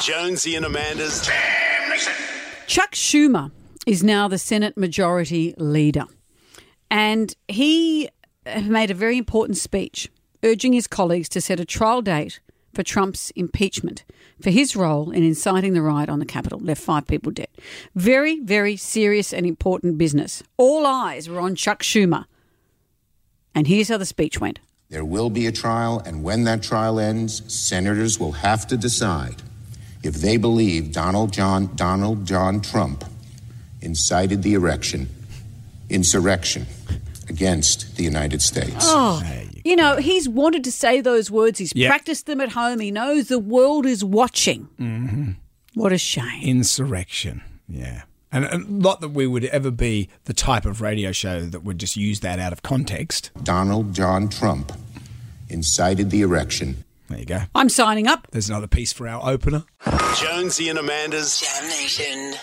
Jonesy and Amanda's Chuck Schumer is now the Senate Majority Leader, and he uh, made a very important speech urging his colleagues to set a trial date for Trump's impeachment for his role in inciting the riot on the Capitol, left five people dead. Very, very serious and important business. All eyes were on Chuck Schumer. And here's how the speech went. There will be a trial, and when that trial ends, senators will have to decide if they believe Donald John Donald John Trump incited the erection, insurrection against the United States. Oh, you know, he's wanted to say those words. He's Yep. practiced them at home. He knows the world is watching. Mm-hmm. What a shame. Insurrection. Yeah. And, and not that we would ever be the type of radio show that would just use that out of context. Donald John Trump incited the erection. There you go. I'm signing up. There's another piece for our opener. Jonesy and Amanda's Damnation.